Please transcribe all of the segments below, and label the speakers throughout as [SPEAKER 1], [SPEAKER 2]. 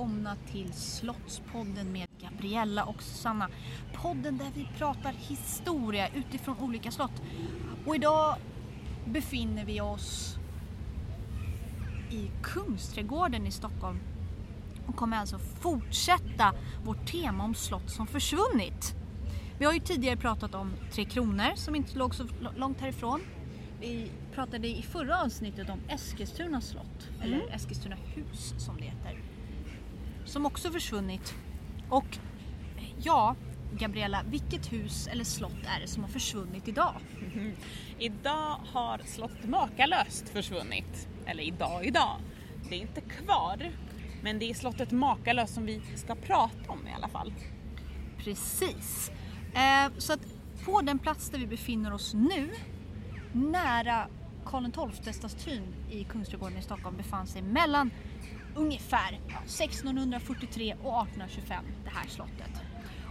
[SPEAKER 1] välkomna till Slottspodden med Gabriella och Susanna. Podden där vi pratar historia utifrån olika slott. Och idag befinner vi oss i Kungsträdgården i Stockholm och kommer alltså fortsätta vårt tema om slott som försvunnit. Vi har ju tidigare pratat om Tre Kronor som inte låg så långt härifrån. Vi pratade i förra avsnittet om Eskilstuna slott,
[SPEAKER 2] Mm.
[SPEAKER 1] eller Eskilstuna hus som det heter. Som också försvunnit. Och ja, Gabriella, vilket hus eller slott är det som har försvunnit idag?
[SPEAKER 2] Idag har slott Makalöst försvunnit. Eller idag, idag. Det är inte kvar. Men det är slottet Makalöst som vi ska prata om i alla fall.
[SPEAKER 1] Precis. Eh, så att på den plats där vi befinner oss nu, nära Karl XII-statyn i Kungsträdgården i Stockholm befann sig mellan ungefär ja, 1643 och 1825, det här slottet.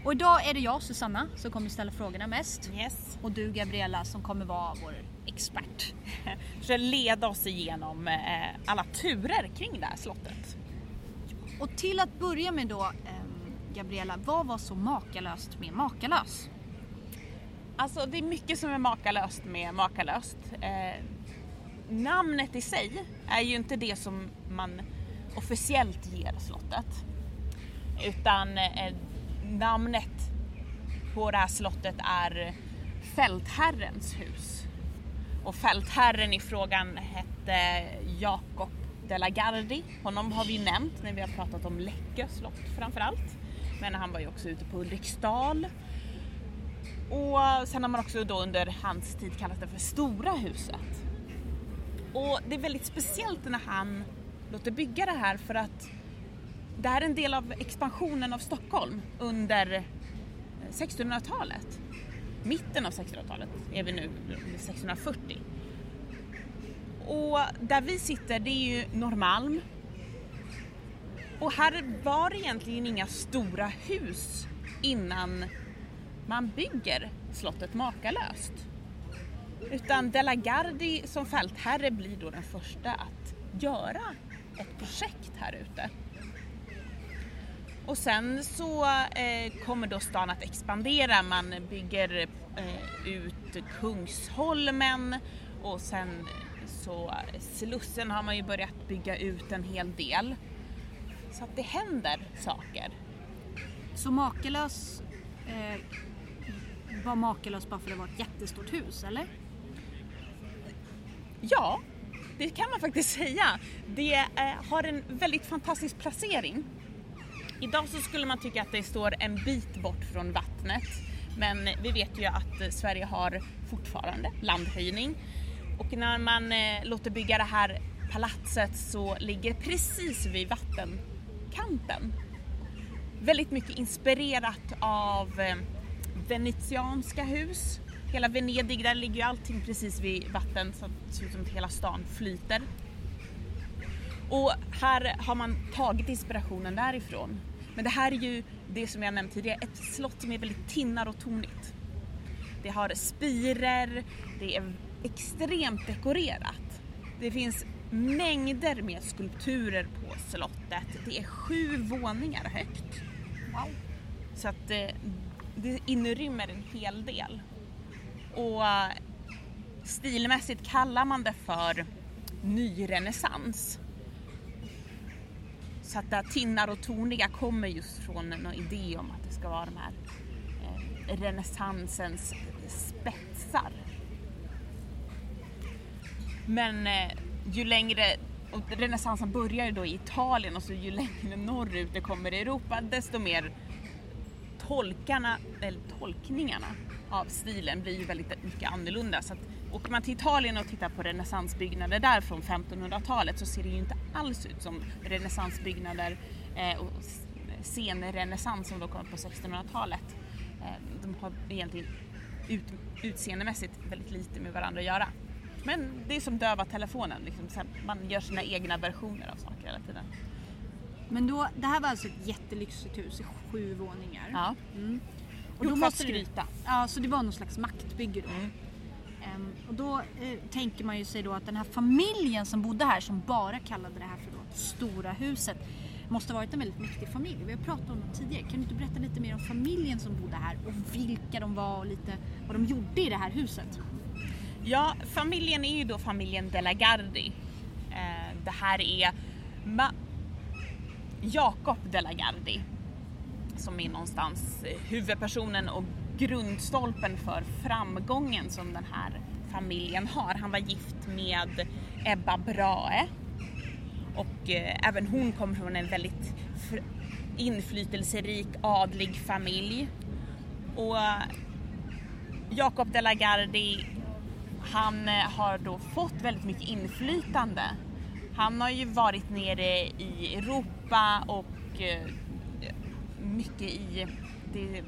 [SPEAKER 1] Och idag är det jag, Susanna, som kommer ställa frågorna mest.
[SPEAKER 2] Yes.
[SPEAKER 1] Och du, Gabriella, som kommer vara vår expert.
[SPEAKER 2] För att leda oss igenom eh, alla turer kring det här slottet.
[SPEAKER 1] Och till att börja med då, ehm, Gabriella, vad var så makalöst med Makalös?
[SPEAKER 2] Alltså det är mycket som är makalöst med Makalöst. Eh, namnet i sig är ju inte det som man officiellt ger slottet. Utan eh, namnet på det här slottet är Fältherrens hus. Och fältherren i frågan hette Jakob de la Gardie. Honom har vi ju nämnt när vi har pratat om Läckö slott framförallt. Men han var ju också ute på Ulriksdal och sen har man också då under hans tid kallat det för Stora huset. Och det är väldigt speciellt när han låter bygga det här för att det här är en del av expansionen av Stockholm under 1600-talet. Mitten av 1600-talet är vi nu, 1640. Och där vi sitter det är ju Norrmalm. Och här var det egentligen inga stora hus innan man bygger slottet Makalöst. Utan De la Gardie som fältherre blir då den första att göra ett projekt här ute. Och sen så eh, kommer då stan att expandera. Man bygger eh, ut Kungsholmen och sen så Slussen har man ju börjat bygga ut en hel del. Så att det händer saker.
[SPEAKER 1] Så Makalös eh, var makalös bara för att det var ett jättestort hus, eller?
[SPEAKER 2] Ja, det kan man faktiskt säga. Det eh, har en väldigt fantastisk placering. Idag så skulle man tycka att det står en bit bort från vattnet. Men vi vet ju att eh, Sverige har fortfarande landhöjning. Och när man eh, låter bygga det här palatset så ligger precis vid vattenkanten. Väldigt mycket inspirerat av venetianska hus. Hela Venedig, där ligger ju allting precis vid vatten så att det ser ut som att hela stan flyter. Och här har man tagit inspirationen därifrån. Men det här är ju det som jag nämnt tidigare, ett slott som är väldigt tinnar och tornigt. Det har spirer, det är extremt dekorerat. Det finns mängder med skulpturer på slottet. Det är sju våningar högt.
[SPEAKER 1] Wow.
[SPEAKER 2] Så att det, det inrymmer en hel del. Och eh, stilmässigt kallar man det för nyrenässans. Så att det här tinnar och toniga kommer just från någon idé om att det ska vara de här eh, renässansens spetsar. Men eh, ju längre, och renässansen börjar ju då i Italien och så ju längre norrut det kommer i Europa desto mer tolkarna, eller tolkningarna av stilen blir ju väldigt mycket annorlunda. Så att åker man till Italien och tittar på renässansbyggnader där från 1500-talet så ser det ju inte alls ut som renässansbyggnader eh, och senrenässans som då kom på 1600-talet. Eh, de har egentligen ut, utseendemässigt väldigt lite med varandra att göra. Men det är som döva telefonen, liksom, man gör sina egna versioner av saker hela tiden.
[SPEAKER 1] Men då, det här var alltså ett jättelyxigt hus i sju våningar.
[SPEAKER 2] Ja.
[SPEAKER 1] Mm.
[SPEAKER 2] Och då måste skryta.
[SPEAKER 1] Ja, så det var någon slags maktbygge då.
[SPEAKER 2] Mm.
[SPEAKER 1] Ehm, och då eh, tänker man ju sig då att den här familjen som bodde här som bara kallade det här för då Stora huset måste ha varit en väldigt mäktig familj. Vi har pratat om dem tidigare. Kan du inte berätta lite mer om familjen som bodde här och vilka de var och lite vad de gjorde i det här huset?
[SPEAKER 2] Ja, familjen är ju då familjen De la Gardie. Eh, det här är Ma- Jacob De la Gardie som är någonstans eh, huvudpersonen och grundstolpen för framgången som den här familjen har. Han var gift med Ebba Brahe och eh, även hon kommer från en väldigt inflytelserik adlig familj. Och eh, Jacob de la Gardie, han har då fått väldigt mycket inflytande. Han har ju varit nere i Europa och mycket i, det,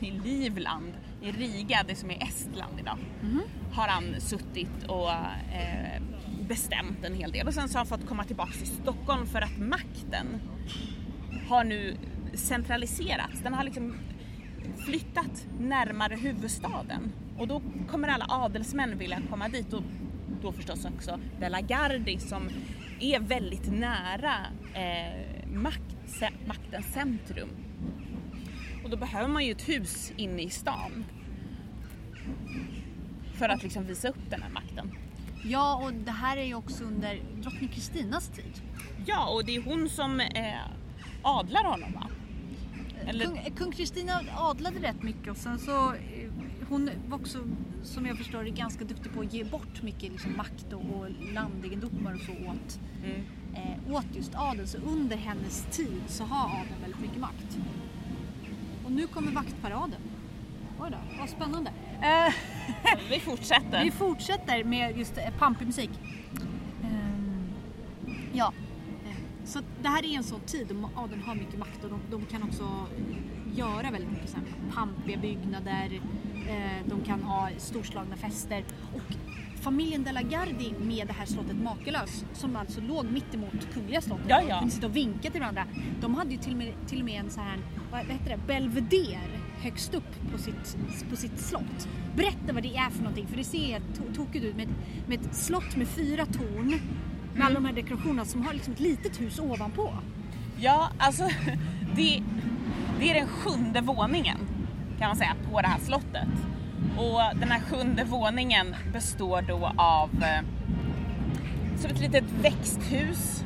[SPEAKER 2] i Livland, i Riga, det som är Estland idag, har han suttit och eh, bestämt en hel del. Och sen så har han fått komma tillbaka till Stockholm för att makten har nu centraliserats. Den har liksom flyttat närmare huvudstaden och då kommer alla adelsmän vilja komma dit och då förstås också De la Gardie som är väldigt nära eh, makt, maktens centrum. Och då behöver man ju ett hus inne i stan för att liksom visa upp den här makten.
[SPEAKER 1] Ja, och det här är ju också under drottning Kristinas tid.
[SPEAKER 2] Ja, och det är hon som eh, adlar honom va? Eller-
[SPEAKER 1] Kung- Kristina adlade rätt mycket och sen så eh, hon var också, som jag förstår det, ganska duktig på att ge bort mycket liksom, makt och, och landegendomar och så åt,
[SPEAKER 2] Mm.
[SPEAKER 1] eh, åt just adeln. Så under hennes tid så har adeln väldigt mycket makt. Nu kommer vaktparaden. Oj då, vad spännande. Eh,
[SPEAKER 2] Vi fortsätter.
[SPEAKER 1] vi fortsätter med just eh, pampig musik. Ehm, ja, eh, så det här är en sån tid då adeln har mycket makt och de, de kan också göra väldigt mycket så här pampiga byggnader. De kan ha storslagna fester. Och familjen De la Gardie med det här slottet Makalös som alltså låg mitt emot Kungliga slottet
[SPEAKER 2] Ja,
[SPEAKER 1] och
[SPEAKER 2] ja.
[SPEAKER 1] kunde sitta och vinka till varandra. De hade ju till och med, till och med en så här, vad heter det, belvedere högst upp på sitt, på sitt slott. Berätta vad det är för någonting för det ser helt to- tokigt ut med med ett slott med fyra torn med alla de här dekorationerna som har liksom ett litet hus ovanpå.
[SPEAKER 2] Ja, alltså det, det är den sjunde våningen kan man säga på det här slottet. Och den här sjunde våningen består då av eh, som ett litet växthus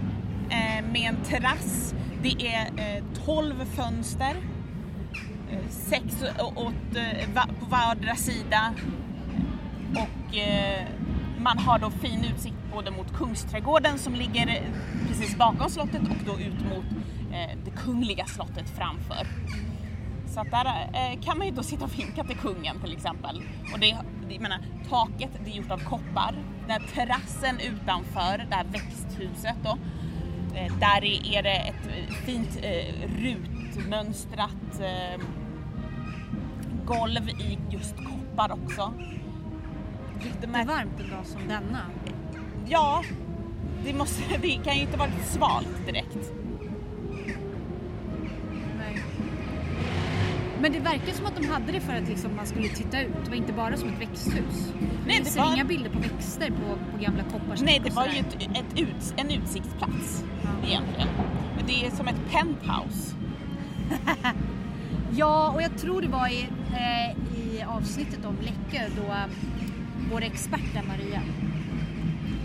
[SPEAKER 2] eh, med en terrass. Det är eh, 12 fönster, eh, sex åt, eh, va, på vardera sida och eh, man har då fin utsikt både mot Kungsträdgården som ligger eh, precis bakom slottet och då ut mot eh, det kungliga slottet framför. Så att där eh, kan man ju då sitta och vinka till kungen till exempel. Och det, jag menar, taket det är gjort av koppar. Den här terrassen utanför, det här växthuset då, eh, där är det ett fint eh, rutmönstrat golv i just koppar också.
[SPEAKER 1] Det är varmt en dag som denna.
[SPEAKER 2] Ja, det, måste, det kan ju inte vara svalt direkt.
[SPEAKER 1] Nej. Men det verkar som att de hade det för att liksom man skulle titta ut. Det var inte bara som ett växthus.
[SPEAKER 2] Nej, det var-
[SPEAKER 1] inga bilder på växter på, på gamla kopparsnitt
[SPEAKER 2] Nej, det var ju ett, ett ut, en utsiktsplats
[SPEAKER 1] Ja.
[SPEAKER 2] egentligen. Det är som ett penthouse.
[SPEAKER 1] Ja, och jag tror det var i, eh, i avsnittet om Läckö då eh, vår expert Maria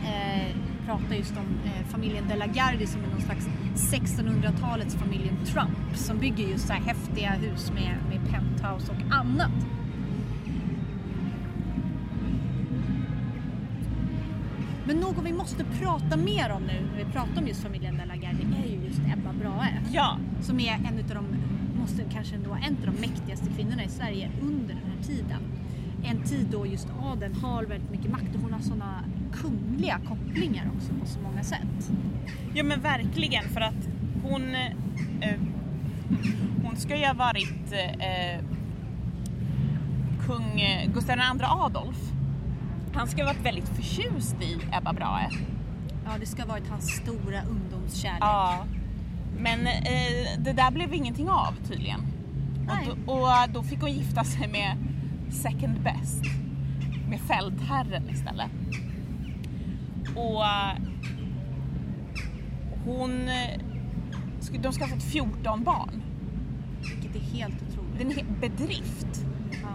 [SPEAKER 1] eh, pratar just om eh, familjen De la Gardie som är någon slags 1600-talets familjen Trump som bygger just så här häftiga hus med, med penthouse och annat. Men något vi måste prata mer om nu när vi pratar om just familjen De la Gardie är ju just Ebba Brahe
[SPEAKER 2] Ja,
[SPEAKER 1] som är en av de, måste kanske ändå, en av de mäktigaste kvinnorna i Sverige under den här tiden. En tid då just adeln har väldigt mycket makt och hon har sådana kungliga kopplingar också på så många sätt.
[SPEAKER 2] ja men verkligen för att hon, eh, hon ska ju ha varit eh, kung eh, Gustav II Adolf. Han ska ha varit väldigt förtjust i Ebba Brahe.
[SPEAKER 1] Ja, det ska ha varit hans stora ungdomskärlek.
[SPEAKER 2] Ja. Men eh, det där blev ingenting av tydligen.
[SPEAKER 1] Nej.
[SPEAKER 2] Och då, och då fick hon gifta sig med second best. Med fältherren istället. Och eh, hon eh, de ska ha fått 14 barn.
[SPEAKER 1] Vilket är helt otroligt.
[SPEAKER 2] Det är en bedrift.
[SPEAKER 1] Ja.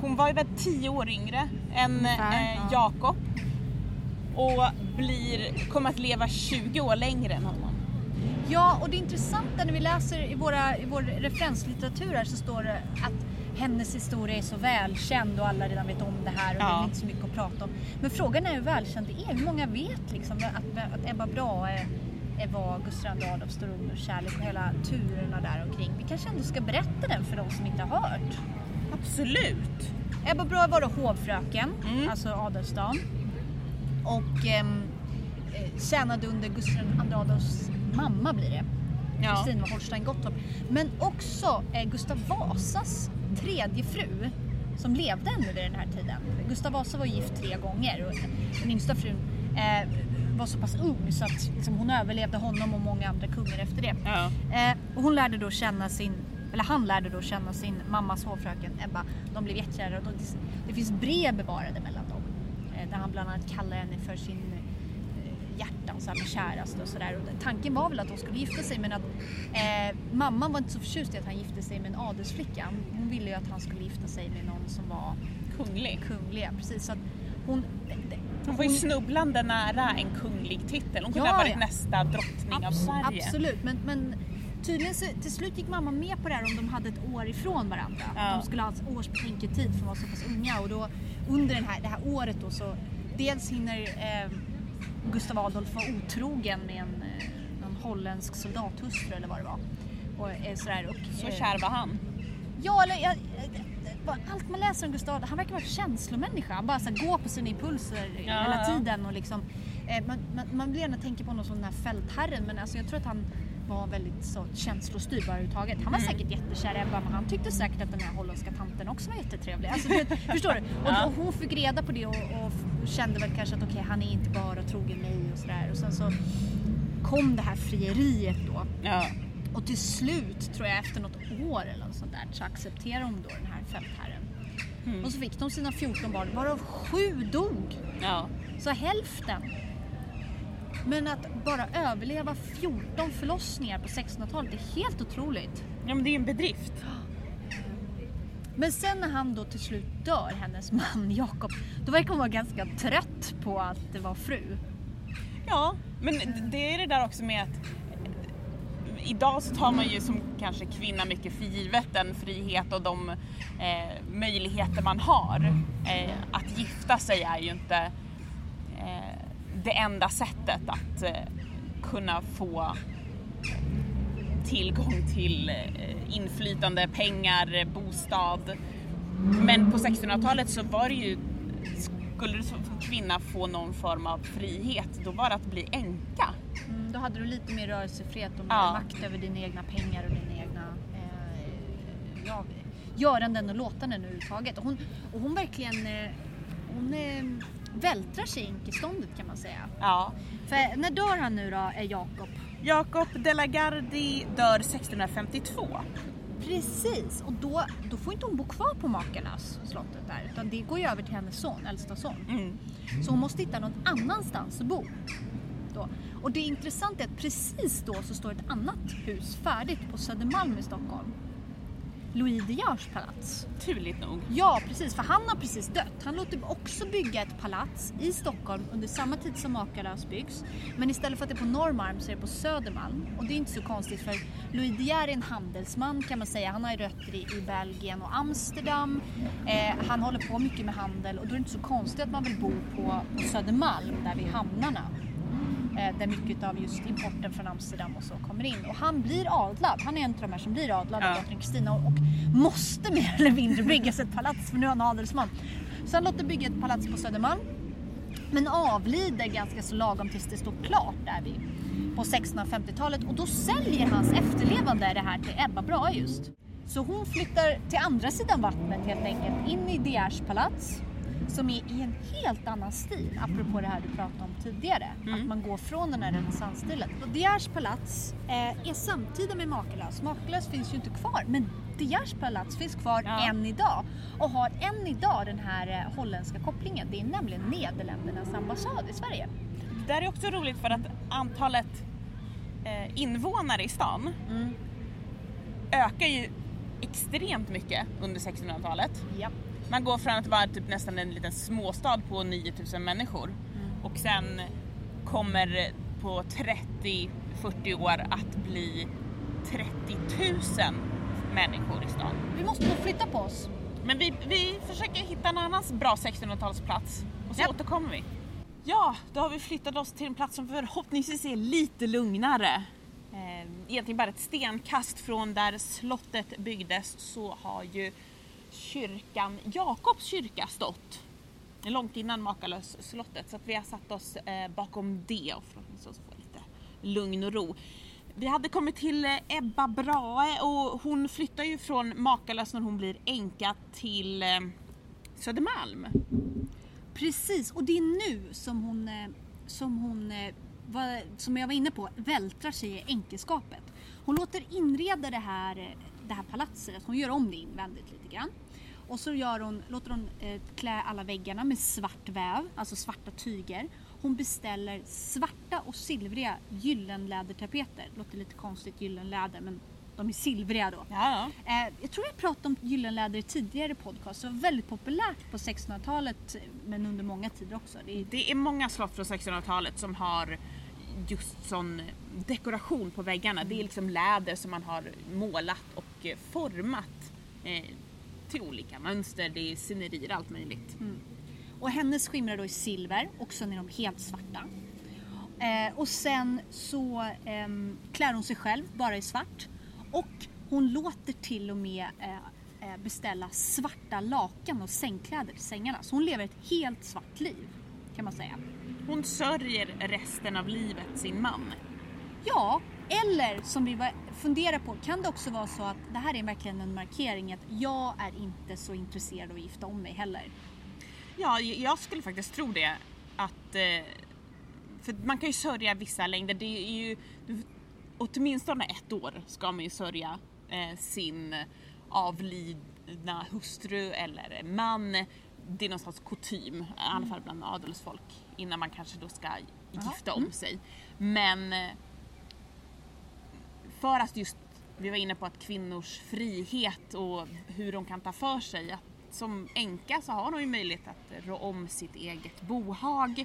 [SPEAKER 2] Hon var ju väl 10 år yngre än eh,
[SPEAKER 1] ja.
[SPEAKER 2] Jakob. Och blir, kommer att leva 20 år längre än honom.
[SPEAKER 1] Ja, och det intressanta när vi läser i, våra, i vår referenslitteratur här så står det att hennes historia är så välkänd och alla redan vet om det här och det
[SPEAKER 2] Ja.
[SPEAKER 1] är inte så mycket att prata om. Men frågan är hur välkänd det är. Hur många vet liksom att, att Ebba Brahe var Gustav Adolfs stora ungdomskärlek och hela turerna där omkring. Vi kanske ändå ska berätta den för de som inte har hört.
[SPEAKER 2] Absolut.
[SPEAKER 1] Ebba Brahe var då hovfröken,
[SPEAKER 2] Mm.
[SPEAKER 1] alltså adelsdam. Och ehm, eh, tjänade under Gustav II Adolfs mamma blir det.
[SPEAKER 2] Ja.
[SPEAKER 1] Kristin var Holstein Gottorp. Men också eh, Gustav Vasas tredje fru som levde ännu vid den här tiden. Gustav Vasa var gift tre gånger och den yngsta frun eh, var så pass ung så att liksom, hon överlevde honom och många andra kungar efter det.
[SPEAKER 2] Ja.
[SPEAKER 1] Eh, och hon lärde då känna sin, eller han lärde då känna sin mammas hovfröken Ebba. De blev jättekära och de, det finns brev bevarade mellan dem. Eh, där han bland annat kallar henne för sin eh, hjärtans allra käraste och sådär. Och tanken var väl att de skulle gifta sig men att eh, mamman var inte så förtjust i att han gifte sig med en adelsflicka. Hon ville ju att han skulle gifta sig med någon som var
[SPEAKER 2] Kunglig.
[SPEAKER 1] kunglig. Precis, så att hon,
[SPEAKER 2] Hon var ju snubblande nära en kunglig titel. Hon kunde
[SPEAKER 1] Ja,
[SPEAKER 2] ha varit
[SPEAKER 1] ja.
[SPEAKER 2] nästa drottning av Sverige.
[SPEAKER 1] Absolut, men, men tydligen så, till slut gick mamma med på det här om de hade ett år ifrån varandra.
[SPEAKER 2] Ja.
[SPEAKER 1] De skulle ha ett års betänketid för de var så pass unga och då under den här, det här året då så dels hinner eh, Gustav Adolf vara otrogen med en, eh, någon holländsk soldathustru eller vad det var. Och, eh, sådär, och,
[SPEAKER 2] Så
[SPEAKER 1] eh,
[SPEAKER 2] kär var han.
[SPEAKER 1] Ja, eller jag, allt man läser om Gustav, han verkar vara en känslomänniska. Han bara så här, går på sina impulser
[SPEAKER 2] Ja,
[SPEAKER 1] hela tiden. Och liksom, man, man, man blir gärna tänka på någon som den här fältherren men alltså, jag tror att han var väldigt så, känslostyrd bara överhuvudtaget. Han var
[SPEAKER 2] Mm.
[SPEAKER 1] säkert jättekär i Ebba men han tyckte säkert att den här holländska tanten också var jättetrevlig. Alltså, vet, förstår du? Och,
[SPEAKER 2] Ja.
[SPEAKER 1] och hon fick reda på det och, och kände väl kanske att okej han är inte bara trogen mig och sådär. Och sen så kom det här frieriet då.
[SPEAKER 2] Ja.
[SPEAKER 1] Och till slut, tror jag efter något år eller något sånt där, så accepterade de då den här fältherren.
[SPEAKER 2] Mm.
[SPEAKER 1] Och så fick de sina 14 barn, varav sju dog.
[SPEAKER 2] ja.
[SPEAKER 1] Så hälften. Men att bara överleva 14 förlossningar på 1600-talet är helt otroligt.
[SPEAKER 2] Ja men det är ju en bedrift.
[SPEAKER 1] Men sen när han då till slut dör, hennes man Jakob, då verkar hon vara ganska trött på att det var fru.
[SPEAKER 2] Ja, men det är det där också med att eh, idag så tar man ju som kanske kvinna mycket för givet den frihet och de eh, möjligheter man har. Eh, att gifta sig är ju inte eh, det enda sättet att eh, kunna få tillgång till eh, inflytande, pengar, bostad. Men på 1600-talet så var det ju, skulle du som kvinna få någon form av frihet, då var det att bli änka.
[SPEAKER 1] Mm, då hade du lite mer rörelsefrihet och mer
[SPEAKER 2] Ja.
[SPEAKER 1] makt över dina egna pengar och dina egna eh, ja, göranden och låtanden överhuvudtaget. Och hon, och hon verkligen eh, hon eh, vältrar sig i inkeståndet kan man säga.
[SPEAKER 2] Ja.
[SPEAKER 1] För när dör han nu då, är Jakob?
[SPEAKER 2] Jakob de la Gardie dör 1652.
[SPEAKER 1] Precis, och då, då får inte hon bo kvar på makarnas slottet där utan det går ju över till hennes son, äldsta son.
[SPEAKER 2] Mm.
[SPEAKER 1] Så hon måste hitta någon annanstans att bo. Då. Och det intressanta är att precis då så står ett annat hus färdigt på Södermalm i Stockholm. Louis De Geers palats.
[SPEAKER 2] Turligt nog.
[SPEAKER 1] Ja, precis, för han har precis dött. Han låter också bygga ett palats i Stockholm under samma tid som Makalös byggs. Men istället för att det är på Norrmalm så är det på Södermalm. Och det är inte så konstigt för Louis De Geer är en handelsman kan man säga. Han har rötter i, i Belgien och Amsterdam. Eh, han håller på mycket med handel och då är det inte så konstigt att man vill bo på, på Södermalm där vid hamnarna. Eh, där mycket av just importen från Amsterdam och så kommer in. Och han blir adlad. Han är en av de här som blir adlad av
[SPEAKER 2] Ja.
[SPEAKER 1] drottning Kristina och, och måste mer eller mindre bygga sig ett palats för nu är han adelsman. Så han låter bygga ett palats på Södermalm. Men avlider ganska så lagom tills det står klart där vid, på 1650-talet och då säljer hans efterlevande det här till Ebba Brahe just. Så hon flyttar till andra sidan vattnet helt enkelt, in i De Geers palats som är i en helt annan stil, apropå det här du pratade om tidigare. Att man går från den här renässansstilen. Och De Geers palats eh, är samtida med Makalös. Makalös finns ju inte kvar, men De Geers palats finns kvar
[SPEAKER 2] Ja.
[SPEAKER 1] än idag. Och har än idag den här eh, holländska kopplingen. Det är nämligen Nederländernas ambassad i Sverige.
[SPEAKER 2] Det där är också roligt för att antalet eh, invånare i stan
[SPEAKER 1] Mm.
[SPEAKER 2] ökar ju extremt mycket under 1600-talet.
[SPEAKER 1] Ja.
[SPEAKER 2] Man går från att vara typ nästan en liten småstad på 9000 människor
[SPEAKER 1] Mm.
[SPEAKER 2] och sen kommer på 30-40 år att bli 30 000 människor i stan.
[SPEAKER 1] Vi måste nog flytta på oss.
[SPEAKER 2] Men vi, vi försöker hitta en annan bra 1600-talsplats och så
[SPEAKER 1] Japp.
[SPEAKER 2] återkommer vi. Ja, då har vi flyttat oss till en plats som förhoppningsvis är lite lugnare. Eh, egentligen bara ett stenkast från där slottet byggdes så har ju kyrkan, Jakobs kyrka stått. Långt innan Makalös-slottet så att vi har satt oss eh, bakom det och förhoppningsvis få lite lugn och ro. Vi hade kommit till eh, Ebba Brahe och hon flyttar ju från Makalös när hon blir änka till eh, Södermalm.
[SPEAKER 1] Precis, och det är nu som hon, eh, som hon eh, var, som jag var inne på, vältrar sig i änkeskapet. Hon låter inreda det här, eh, det här palatset, hon gör om det invändigt lite grann. Och så gör hon, låter hon eh, klä alla väggarna med svart väv, alltså svarta tyger. Hon beställer svarta och silvriga gyllenlädertapeter. Låter lite konstigt gyllenläder men de är silvriga då.
[SPEAKER 2] Ja,
[SPEAKER 1] Eh, jag tror jag pratade om gyllenläder i tidigare podcast. Det var väldigt populärt på 1600-talet men under många tider också. Det är,
[SPEAKER 2] Det är många slott från 1600-talet som har just sån dekoration på väggarna. Det är liksom läder som man har målat och eh, format eh, till olika mönster. Det är scenerier, allt möjligt.
[SPEAKER 1] och hennes skimrar då i silver och sen är de helt svarta. Eh, och sen så ehm, klär hon sig själv bara i svart. Och hon låter till och med eh, eh, beställa svarta lakan och sängkläder till sängarna. Så hon lever ett helt svart liv kan man säga.
[SPEAKER 2] Hon sörjer resten av livet sin man.
[SPEAKER 1] Ja, eller som vi var- funderar på, kan det också vara så att det här är verkligen en markering att jag är inte så intresserad av att gifta om mig heller.
[SPEAKER 2] Ja, jag skulle faktiskt tro det. Att, eh, för man kan ju sörja vissa längder. Det är ju åtminstone ett år ska man ju sörja eh, sin avlidna hustru eller man. Det är någon slags kutym, i alla fall bland adelsfolk, innan man kanske då ska gifta om sig. Men eh, för att just, vi var inne på att kvinnors frihet och hur de kan ta för sig. Att som änka så har hon ju möjlighet att rå om sitt eget bohag.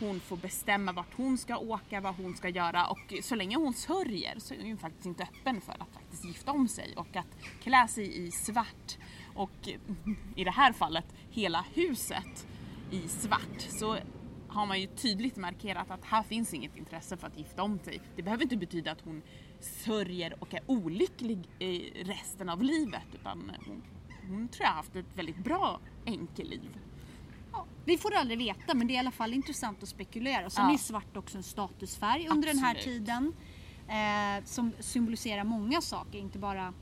[SPEAKER 2] Hon får bestämma vart hon ska åka, vad hon ska göra och så länge hon sörjer så är hon ju faktiskt inte öppen för att faktiskt gifta om sig och att klä sig i svart och i det här fallet hela huset i svart så har man ju tydligt markerat att här finns inget intresse för att gifta om sig. Det behöver inte betyda att hon sörjer och är olycklig i resten av livet utan hon, hon tror jag har haft ett väldigt bra enkeliv.
[SPEAKER 1] Ja, vi får aldrig veta men det är i alla fall intressant att spekulera. Sen
[SPEAKER 2] Ja.
[SPEAKER 1] är svart också en statusfärg under den här
[SPEAKER 2] Absolut.
[SPEAKER 1] tiden. Eh, som symboliserar många saker, inte bara,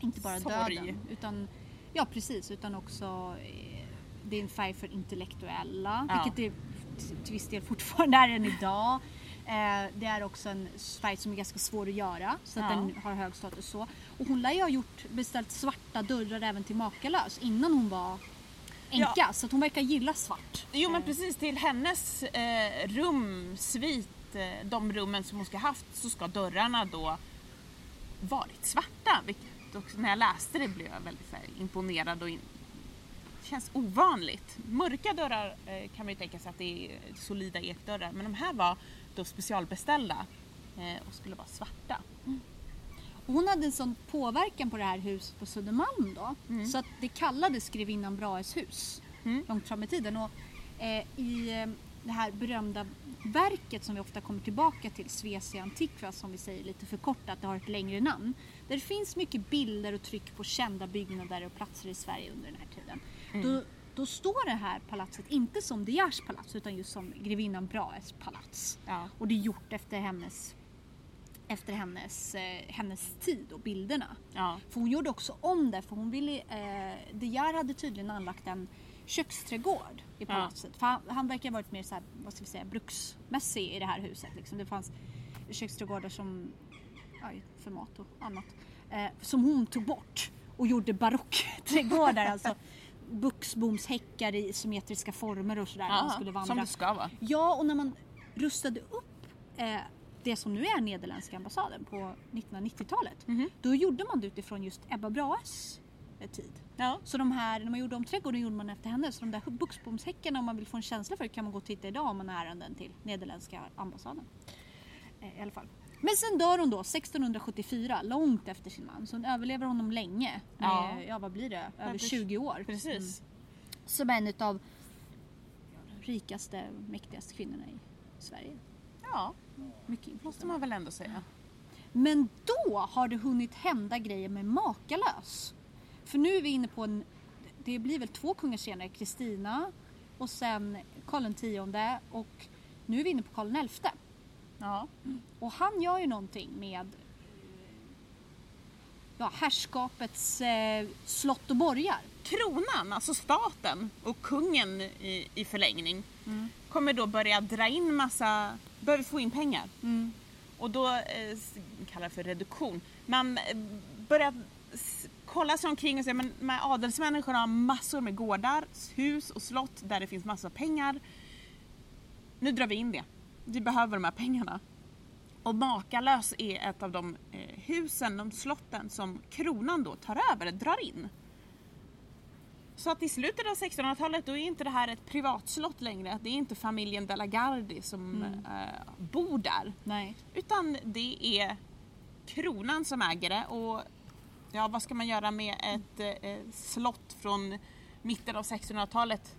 [SPEAKER 1] inte bara
[SPEAKER 2] Sorg.
[SPEAKER 1] döden. Utan, ja precis, utan också eh, det är en färg för intellektuella,
[SPEAKER 2] Ja.
[SPEAKER 1] vilket det till viss del fortfarande är än idag. Eh, det är också en färg som är ganska svår att göra så att
[SPEAKER 2] Ja.
[SPEAKER 1] den har hög status så. Och hon lär ju ha gjort, beställt svarta dörrar även till Makalös innan hon var änka.
[SPEAKER 2] Ja.
[SPEAKER 1] Så att hon verkar gilla svart.
[SPEAKER 2] Jo men
[SPEAKER 1] Eh,
[SPEAKER 2] precis till hennes eh, rum, svit, eh, de rummen som hon ska haft så ska dörrarna då varit svarta. Vilket också, när jag läste det blev jag väldigt här, imponerad och in, känns ovanligt. Mörka dörrar eh, kan man ju tänka sig att det är solida ekdörrar men de här var då specialbeställda eh, och skulle vara svarta.
[SPEAKER 1] Och hon hade en sån påverkan på det här huset på Södermalm då.
[SPEAKER 2] Mm.
[SPEAKER 1] Så att det kallades grevinnan Brahes hus
[SPEAKER 2] Mm.
[SPEAKER 1] långt fram i tiden. Och, eh, I eh, det här berömda verket som vi ofta kommer tillbaka till, Svecia Antiqua som vi säger lite förkortat, det har ett längre namn. Där det finns mycket bilder och tryck på kända byggnader och platser i Sverige under den här tiden.
[SPEAKER 2] Mm.
[SPEAKER 1] Då, då står det här palatset inte som De Geers palats utan just som grevinnan Brahes palats.
[SPEAKER 2] Ja.
[SPEAKER 1] Och det är gjort efter hennes efter hennes, eh, hennes tid och bilderna.
[SPEAKER 2] Ja.
[SPEAKER 1] För hon gjorde också om det för hon ville, eh, De Geer hade tydligen anlagt en köksträdgård i palatset. För han, han verkar ha varit mer så här, vad ska vi säga, bruksmässig i det här huset. Liksom. Det fanns köksträdgårdar som, ja, för mat och annat, eh, som hon tog bort och gjorde barockträdgårdar. alltså buxbomshäckar i symmetriska former och sådär. man skulle vandra.
[SPEAKER 2] som det ska vara.
[SPEAKER 1] Ja, och när man rustade upp eh, det som nu är Nederländska ambassaden på 1990-talet.
[SPEAKER 2] Mhm.
[SPEAKER 1] Då gjorde man det utifrån just Ebba Brahes eh, tid.
[SPEAKER 2] Ja.
[SPEAKER 1] Så de här, när man gjorde om trädgården gjorde man efter henne. Så de där buxbomshäckarna om man vill få en känsla för det kan man gå och titta idag om man har ärenden till Nederländska ambassaden. Eh, I alla fall. Men sen dör hon då 1674, långt efter sin man. Så hon överlever honom länge.
[SPEAKER 2] Ja.
[SPEAKER 1] Med, ja vad blir det? Över
[SPEAKER 2] precis.
[SPEAKER 1] 20 år.
[SPEAKER 2] Precis.
[SPEAKER 1] Som en av de rikaste, mäktigaste kvinnorna i Sverige.
[SPEAKER 2] Ja,
[SPEAKER 1] Mycket
[SPEAKER 2] måste man väl ändå säga.
[SPEAKER 1] Men då har det hunnit hända grejer med Makalös. För nu är vi inne på en, det blir väl två kungar senare, Kristina och sen Karl X och nu är vi inne på Karl XI.
[SPEAKER 2] Ja.
[SPEAKER 1] Och han gör ju någonting med ja, härskapets eh, slott och borgar.
[SPEAKER 2] Kronan, alltså staten och kungen i, i förlängning kommer då börja dra in massa, behöver få in pengar. Och då eh, kallar det för reduktion. Man eh, börjar kolla sig omkring och säga men de här adelsmänniskorna har massor med gårdar, hus och slott där det finns massor av pengar. Nu drar vi in det. Vi behöver de här pengarna. Och Makalös är ett av de eh, husen, de slotten som kronan då tar över, drar in. Så att i slutet av 1600-talet då är inte det här ett privatslott längre. Det är inte familjen De la Gardie som eh, bor där.
[SPEAKER 1] Nej.
[SPEAKER 2] Utan det är kronan som äger det och ja, vad ska man göra med ett eh, slott från mitten av 1600-talet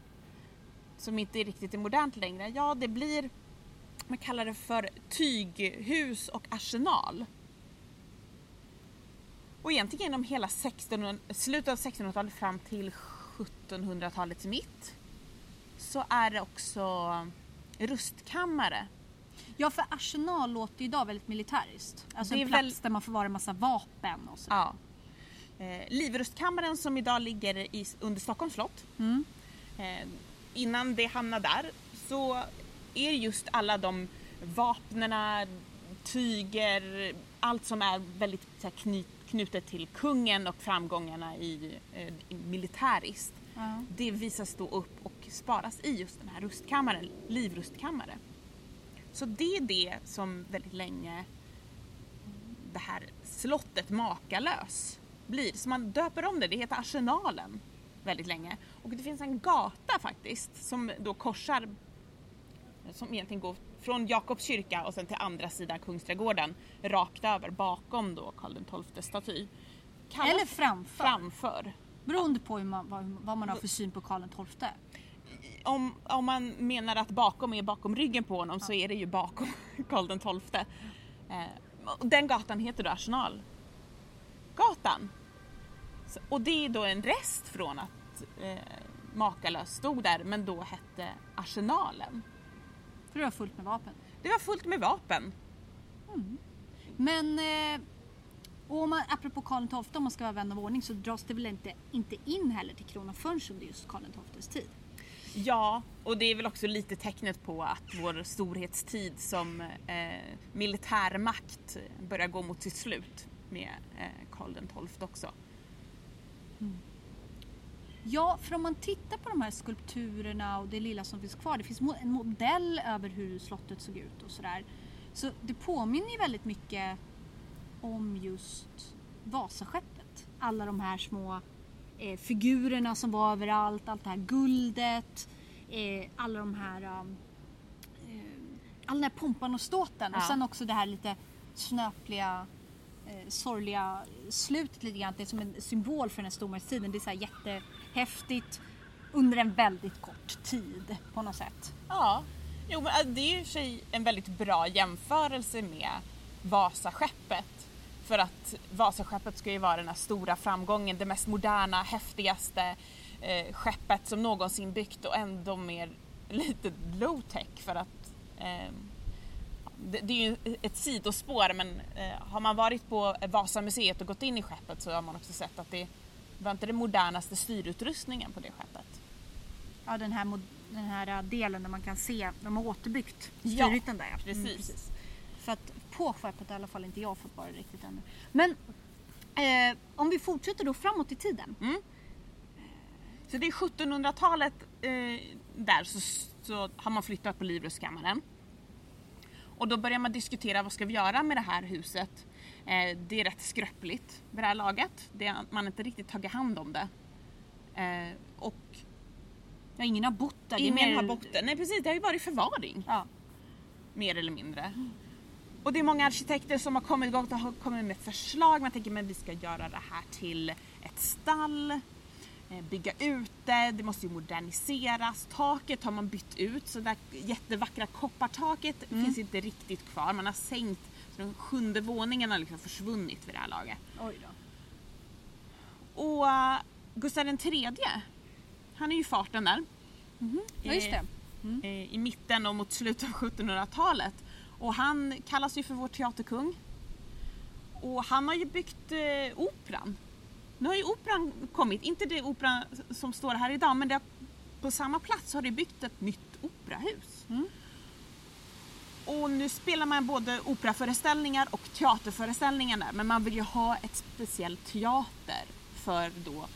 [SPEAKER 2] som inte riktigt är modernt längre? Ja, det blir, man kallar det för tyghus och arsenal. Och egentligen genom hela 1600, slutet av 1600-talet fram till 1700-talets mitt så är det också rustkammare
[SPEAKER 1] Ja för arsenal låter ju idag väldigt militäriskt. Alltså en plats
[SPEAKER 2] väl-
[SPEAKER 1] där man förvarar massa vapen och så.
[SPEAKER 2] Ja. Eh, Livrustkammaren som idag ligger i, under Stockholms slott.
[SPEAKER 1] Mm.
[SPEAKER 2] Eh, innan det hamnar där så är just alla de vapnena, tyger, allt som är väldigt här, kny, knutet till kungen och framgångarna i, eh, militäriskt.
[SPEAKER 1] Ja.
[SPEAKER 2] Det visas då upp och sparas i just den här rustkammaren, livrustkammare. Så det är det som väldigt länge det här slottet Makalös blir. Så man döper om det, det heter Arsenalen väldigt länge. Och det finns en gata faktiskt som då korsar, som egentligen går från Jakobs kyrka och sen till andra sidan Kungsträdgården rakt över bakom då Karl XII staty. Kallas
[SPEAKER 1] Eller framför.
[SPEAKER 2] framför.
[SPEAKER 1] Beroende på hur man, vad, vad man har för syn på Karl XII.
[SPEAKER 2] Om, om man menar att bakom är bakom ryggen på honom så är det ju bakom Karl XII. Eh, den gatan heter då Arsenalgatan. Och det är då en rest från att eh, Makalös stod där men då hette Arsenalen.
[SPEAKER 1] För det var fullt med vapen.
[SPEAKER 2] Det var fullt med vapen.
[SPEAKER 1] Men eh, och om man, apropå Karl XII, om man ska vara vän av ordning så dras det väl inte, inte in heller till kronan förrän under just Karl XIIs tid.
[SPEAKER 2] Ja, och det är väl också lite tecknet på att vår storhetstid som eh, militärmakt börjar gå mot sitt slut med eh, Karl XII också.
[SPEAKER 1] Ja, för om man tittar på de här skulpturerna och det lilla som finns kvar. Det finns en modell över hur slottet såg ut och sådär. Så det påminner ju väldigt mycket om just Vasaskeppet. Alla de här små eh, figurerna som var överallt, allt det här guldet, eh, alla de här um, eh, all den här pompan och ståten och
[SPEAKER 2] Ja.
[SPEAKER 1] sen också det här lite snöpliga eh, sorgliga slutet lite grann. Det är som en symbol för den här stormaktstiden. Det är så här häftigt under en väldigt kort tid på något sätt.
[SPEAKER 2] Ja, jo, men äh, det är ju i och för sig en väldigt bra jämförelse med Vasaskeppet. För att Vasaskeppet ska ju vara den här stora framgången, det mest moderna, häftigaste eh, skeppet som någonsin byggt och ändå mer lite low tech för att eh, det, det är ju ett sidospår men eh, har man varit på Vasamuseet och gått in i skeppet så har man också sett att det var inte den modernaste styrutrustningen på det skeppet.
[SPEAKER 1] Ja, den här, den här eh, delen där man kan se, de har återbyggt
[SPEAKER 2] Ja,
[SPEAKER 1] styrytan där. ja.
[SPEAKER 2] precis.
[SPEAKER 1] För att på skeppet i alla fall inte jag fått vara riktigt ännu. Men eh, om vi fortsätter då framåt i tiden.
[SPEAKER 2] Så det är 1700-talet eh, där så, så har man flyttat på Livrustkammaren. Och då börjar man diskutera vad ska vi göra med det här huset. Eh, det är rätt skröpligt vid det här laget. Det, man har inte riktigt tagit hand om det. Eh, och
[SPEAKER 1] Ja, ingen har bott där.
[SPEAKER 2] ingen
[SPEAKER 1] mer-
[SPEAKER 2] har bott där. Nej precis, det har ju varit förvaring.
[SPEAKER 1] Ja.
[SPEAKER 2] Mer eller mindre. Och det är många arkitekter som har kommit igång och har kommit med förslag. Man tänker men vi ska göra det här till ett stall. eh, Bygga ut det, det måste ju moderniseras. Taket har man bytt ut så det där jättevackra koppartaket finns inte riktigt kvar. Man har sänkt, så den sjunde våningen har liksom försvunnit vid det här laget.
[SPEAKER 1] Oj då.
[SPEAKER 2] Och uh, Gustav III, han är ju farten där.
[SPEAKER 1] Ja, just det.
[SPEAKER 2] eh, i mitten och mot slutet av 1700-talet. Och han kallas ju för vår teaterkung. Och han har ju byggt eh, operan. Nu har ju operan kommit, inte det operan som står här idag men det på samma plats har det byggt ett nytt operahus. Och nu spelar man både operaföreställningar och teaterföreställningar där men man vill ju ha ett speciellt teater för då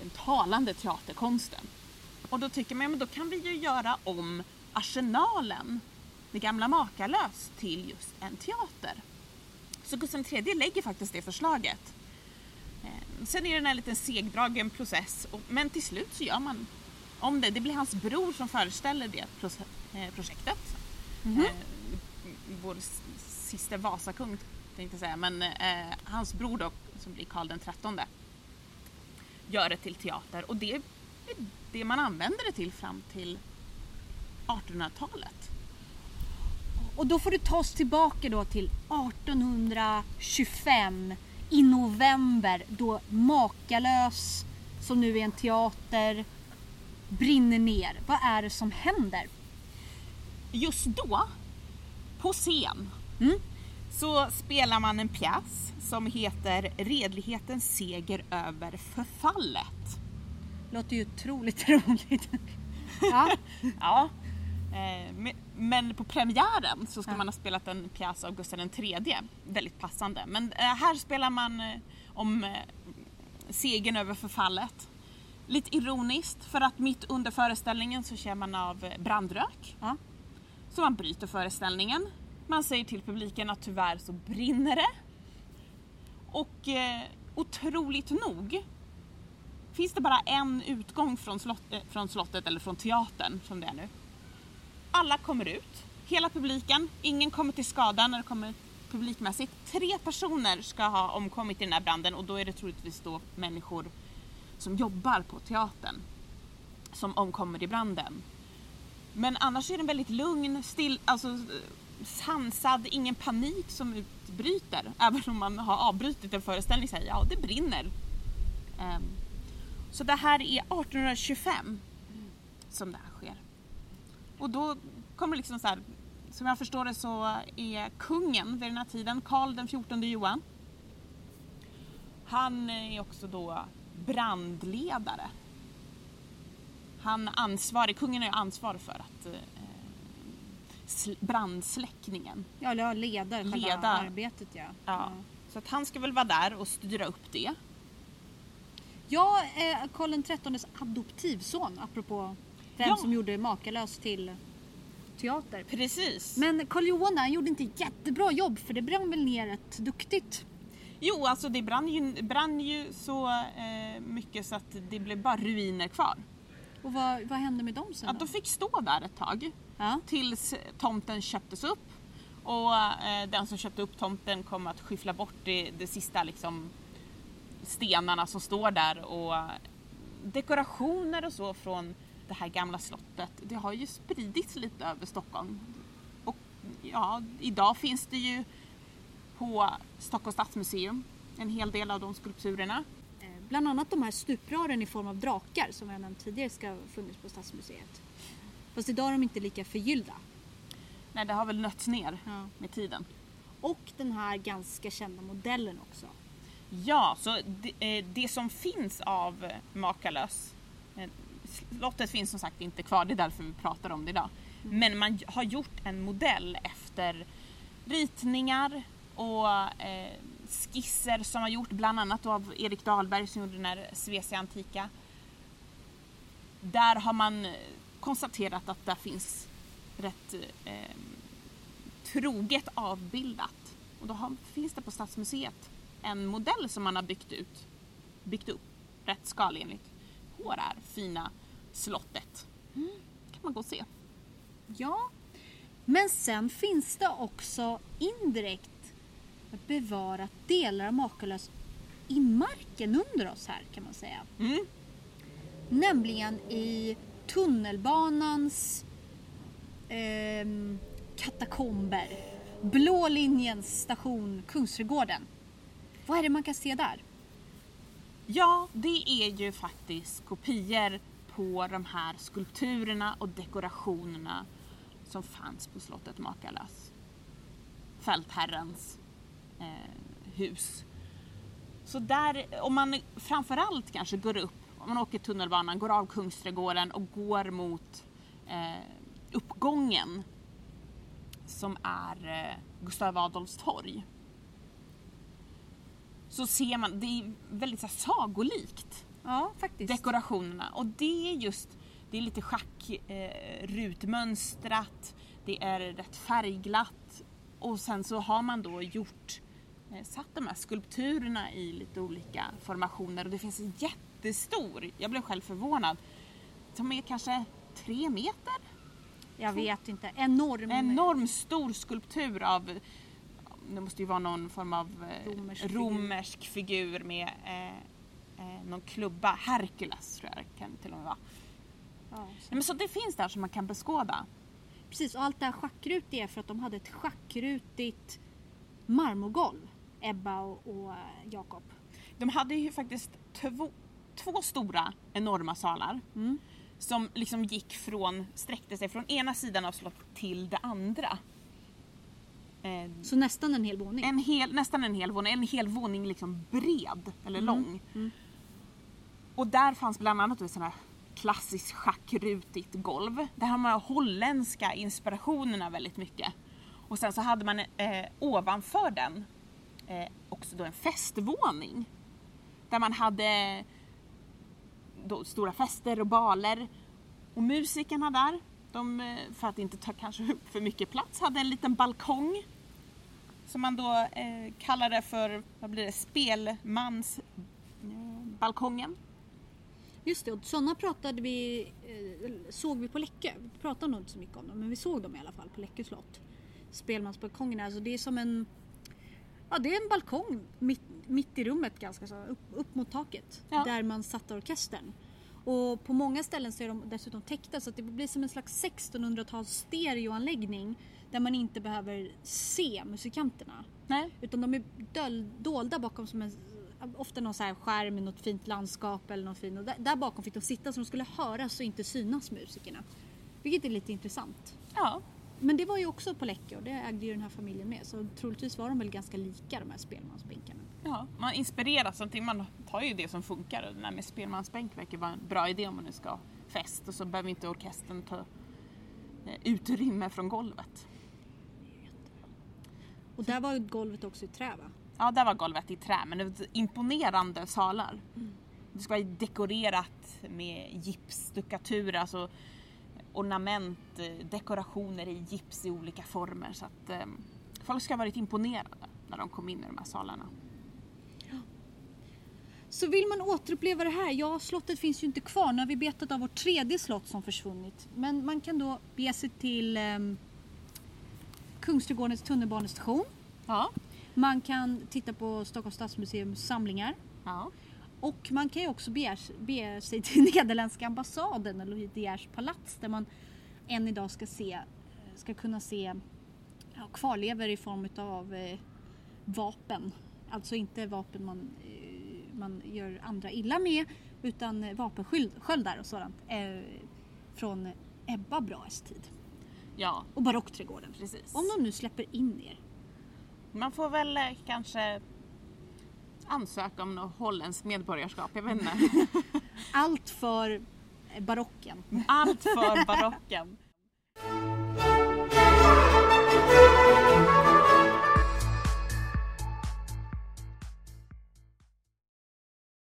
[SPEAKER 2] den talande teaterkonsten. Och då tycker man, ja, men då kan vi ju göra om Arsenalen, det gamla Makalös, till just en teater. Så Gustav III lägger faktiskt det förslaget. Eh, Sen är det en liten segdragen process, men till slut så gör man om det. Det blir hans bror som föreställer det eh, projektet. Vår sista Vasakung tänkte jag säga, men eh, hans bror då, som blir Karl den trettonde, gör det till teater och det är det man använder det till fram till 1800-talet.
[SPEAKER 1] Och då får du ta oss tillbaka då till 1825 i november då Makalös, som nu är en teater, brinner ner. Vad är det som händer?
[SPEAKER 2] Just då, på scen,
[SPEAKER 1] Mm.
[SPEAKER 2] så spelar man en pjäs som heter Redlighetens seger över förfallet.
[SPEAKER 1] Låter ju otroligt roligt. Ja,
[SPEAKER 2] Ja. Eh, me- Men på premiären så ska
[SPEAKER 1] Ja.
[SPEAKER 2] man ha spelat en pjäs av Gustav III. Väldigt passande. Men eh, här spelar man eh, om segern över förfallet. Lite ironiskt för att mitt under föreställningen så känner man av brandrök.
[SPEAKER 1] ja.
[SPEAKER 2] Så man bryter föreställningen. Man säger till publiken att tyvärr så brinner det. Och eh, otroligt nog finns det bara en utgång från, slott, eh, från slottet, eller från teatern som det är nu. Alla kommer ut, hela publiken, ingen kommer till skada när det kommer publikmässigt. Tre personer ska ha omkommit i den här branden och då är det troligtvis då människor som jobbar på teatern som omkommer i branden. Men annars är den väldigt lugn, still, alltså sansad, ingen panik som utbryter. Även om man har avbrutit en föreställning säger ja det brinner. Um, så det här är 1825 som det här sker. Och då kommer liksom så här, som jag förstår det så är kungen vid den här tiden, Karl den 14 Johan. Han är också då brandledare. Han ansvarig, kungen är ju ansvarig för att eh, sl- brandsläckningen.
[SPEAKER 1] ja eller leder själva
[SPEAKER 2] Leda.
[SPEAKER 1] arbetet ja.
[SPEAKER 2] Ja. Så att han ska väl vara där och styra upp det.
[SPEAKER 1] Jag är Karl XIIIs adoptivson apropå vem
[SPEAKER 2] Ja.
[SPEAKER 1] som gjorde Makalös till teater.
[SPEAKER 2] Precis.
[SPEAKER 1] Men Karl Johan han gjorde inte jättebra jobb för det brann väl ner rätt duktigt.
[SPEAKER 2] Jo, alltså det brann ju, brann ju så eh, mycket så att det blev bara ruiner kvar.
[SPEAKER 1] Och vad, vad hände med dem sen
[SPEAKER 2] Att
[SPEAKER 1] då?
[SPEAKER 2] de fick stå där ett tag
[SPEAKER 1] Ja.
[SPEAKER 2] tills tomten köptes upp. Och eh, den som köpte upp tomten kom att skyffla bort det, det sista liksom stenarna som står där och dekorationer och så från det här gamla slottet. Det har ju spridits lite över Stockholm. Och ja, idag finns det ju på Stockholms stadsmuseum en hel del av de skulpturerna.
[SPEAKER 1] Bland annat de här stuprören i form av drakar som jag nämnt tidigare ska ha funnits på Stadsmuseet. Fast idag är de inte lika förgyllda.
[SPEAKER 2] Nej, det har väl nötts ner
[SPEAKER 1] Ja.
[SPEAKER 2] med tiden.
[SPEAKER 1] Och den här ganska kända modellen också.
[SPEAKER 2] Ja, så det, eh, det som finns av eh, Makalös, eh, slottet finns som sagt inte kvar, det är därför vi pratar om det idag. Men man har gjort en modell efter ritningar och eh, skisser som har gjort bland annat av Erik Dahlberg som gjorde den här Svecia Antika. Där har man eh, konstaterat att där finns rätt eh, troget avbildat. Och då har, finns det på Stadsmuseet en modell som man har byggt ut, byggt upp rätt skalenligt på det här fina slottet.
[SPEAKER 1] Mm.
[SPEAKER 2] kan man gå och se.
[SPEAKER 1] Ja, men sen finns det också indirekt bevarat delar av Makalös i marken under oss här kan man säga.
[SPEAKER 2] Mm.
[SPEAKER 1] Nämligen i tunnelbanans ehm, katakomber. Blå linjens station Kungsträdgården. Vad är det man kan se där?
[SPEAKER 2] Ja, det är ju faktiskt kopior på de här skulpturerna och dekorationerna som fanns på slottet Makalös. Fältherrens eh, hus. Så där, om man framförallt kanske går upp, om man åker tunnelbanan, går av Kungsträdgården och går mot eh, uppgången som är eh, Gustav Adolfs torg. Så ser man, det är väldigt så här, sagolikt
[SPEAKER 1] Ja, faktiskt.
[SPEAKER 2] dekorationerna och det är just, det är lite schackrutmönstrat, det är rätt färgglatt och sen så har man då gjort, eh, satt de här skulpturerna i lite olika formationer och det finns en jättestor, jag blev själv förvånad, som är kanske tre meter?
[SPEAKER 1] Jag vet inte. Enorm.
[SPEAKER 2] Enorm stor skulptur av, det måste ju vara någon form av eh,
[SPEAKER 1] Romersk figur.
[SPEAKER 2] romersk figur med eh, eh, någon klubba, Herkules tror jag det kan till och med vara.
[SPEAKER 1] Ja,
[SPEAKER 2] Nej, men så det finns där som man kan beskåda.
[SPEAKER 1] Precis, och allt det här schackrutiga är för att de hade ett schackrutigt marmorgolv. Ebba och, och eh, Jakob.
[SPEAKER 2] De hade ju faktiskt två, två stora enorma salar
[SPEAKER 1] Mm.
[SPEAKER 2] som liksom gick från, sträckte sig från ena sidan av slottet till det andra. Eh,
[SPEAKER 1] Så nästan en hel våning.
[SPEAKER 2] en hel, nästan en hel våning, en hel våning liksom bred eller lång.
[SPEAKER 1] mm.
[SPEAKER 2] Och där fanns bland annat ett sånt här klassiskt schackrutigt golv. Där har man holländska inspirationerna väldigt mycket. Och sen så hade man eh, ovanför den eh, också då en festvåning. Där man hade då stora fester och baler. Och musikerna där, de, eh, för att inte ta kanske upp för mycket plats, hade en liten balkong. Som man då eh, kallade för, vad blir det, spelmansbalkongen.
[SPEAKER 1] Just det, och sådana pratade vi, eh, såg vi på Läckö. Vi pratade nog inte så mycket om dem, men vi såg dem i alla fall på Läckö slott. Spelmansbalkongerna, alltså det är som en Ja, det är en balkong mitt, mitt i rummet ganska så, upp, upp mot taket.
[SPEAKER 2] Ja.
[SPEAKER 1] Där man satte orkestern. Och på många ställen så är de dessutom täckta så att det blir som en slags 1600-tals stereoanläggning där man inte behöver se musikanterna.
[SPEAKER 2] Nej.
[SPEAKER 1] Utan de är döl, dolda bakom som en, ofta någon så här skärm med något fint landskap eller något fint. Och där, där bakom fick de sitta så de skulle höras och inte synas musikerna. Vilket är lite intressant.
[SPEAKER 2] Ja,
[SPEAKER 1] Men det var ju också på Läckö och det ägde ju den här familjen med. Så troligtvis var de väl ganska lika de här spelmansbänkarna.
[SPEAKER 2] ja, man inspireras någonting. Man tar ju det som funkar. Och Det där med spelmansbänk verkar vara en bra idé om man nu ska ha fest och så behöver inte orkestern ta eh, utrymme från golvet.
[SPEAKER 1] Och där var golvet också i trä va?
[SPEAKER 2] Ja, där var golvet i trä, men det var imponerande salar. Det ska vara dekorerat med gipsstuckatur, alltså ornament, eh, dekorationer i gips i olika former. Så att eh, folk ska ha varit imponerade när de kom in i de här salarna.
[SPEAKER 1] Så vill man återuppleva det här, ja slottet finns ju inte kvar. Nu har vi betat av vårt tredje slott som försvunnit. Men man kan då bege sig till um, Kungsträdgårdens tunnelbanestation.
[SPEAKER 2] Ja.
[SPEAKER 1] Man kan titta på Stockholms stadsmuseums samlingar.
[SPEAKER 2] ja.
[SPEAKER 1] Och man kan ju också bege, sig till Nederländska ambassaden eller De palats där man än idag ska, se, ska kunna se ja, kvarlever i form av eh, vapen. Alltså inte vapen man, eh, man gör andra illa med utan vapensköldar och sådant eh, från Ebba Brahes tid.
[SPEAKER 2] ja,
[SPEAKER 1] Och barockträdgården.
[SPEAKER 2] precis.
[SPEAKER 1] Om de nu släpper in er.
[SPEAKER 2] Man får väl eh, kanske ansöka om något holländskt medborgarskap, jag vet inte.
[SPEAKER 1] Allt för barocken.
[SPEAKER 2] Allt för barocken.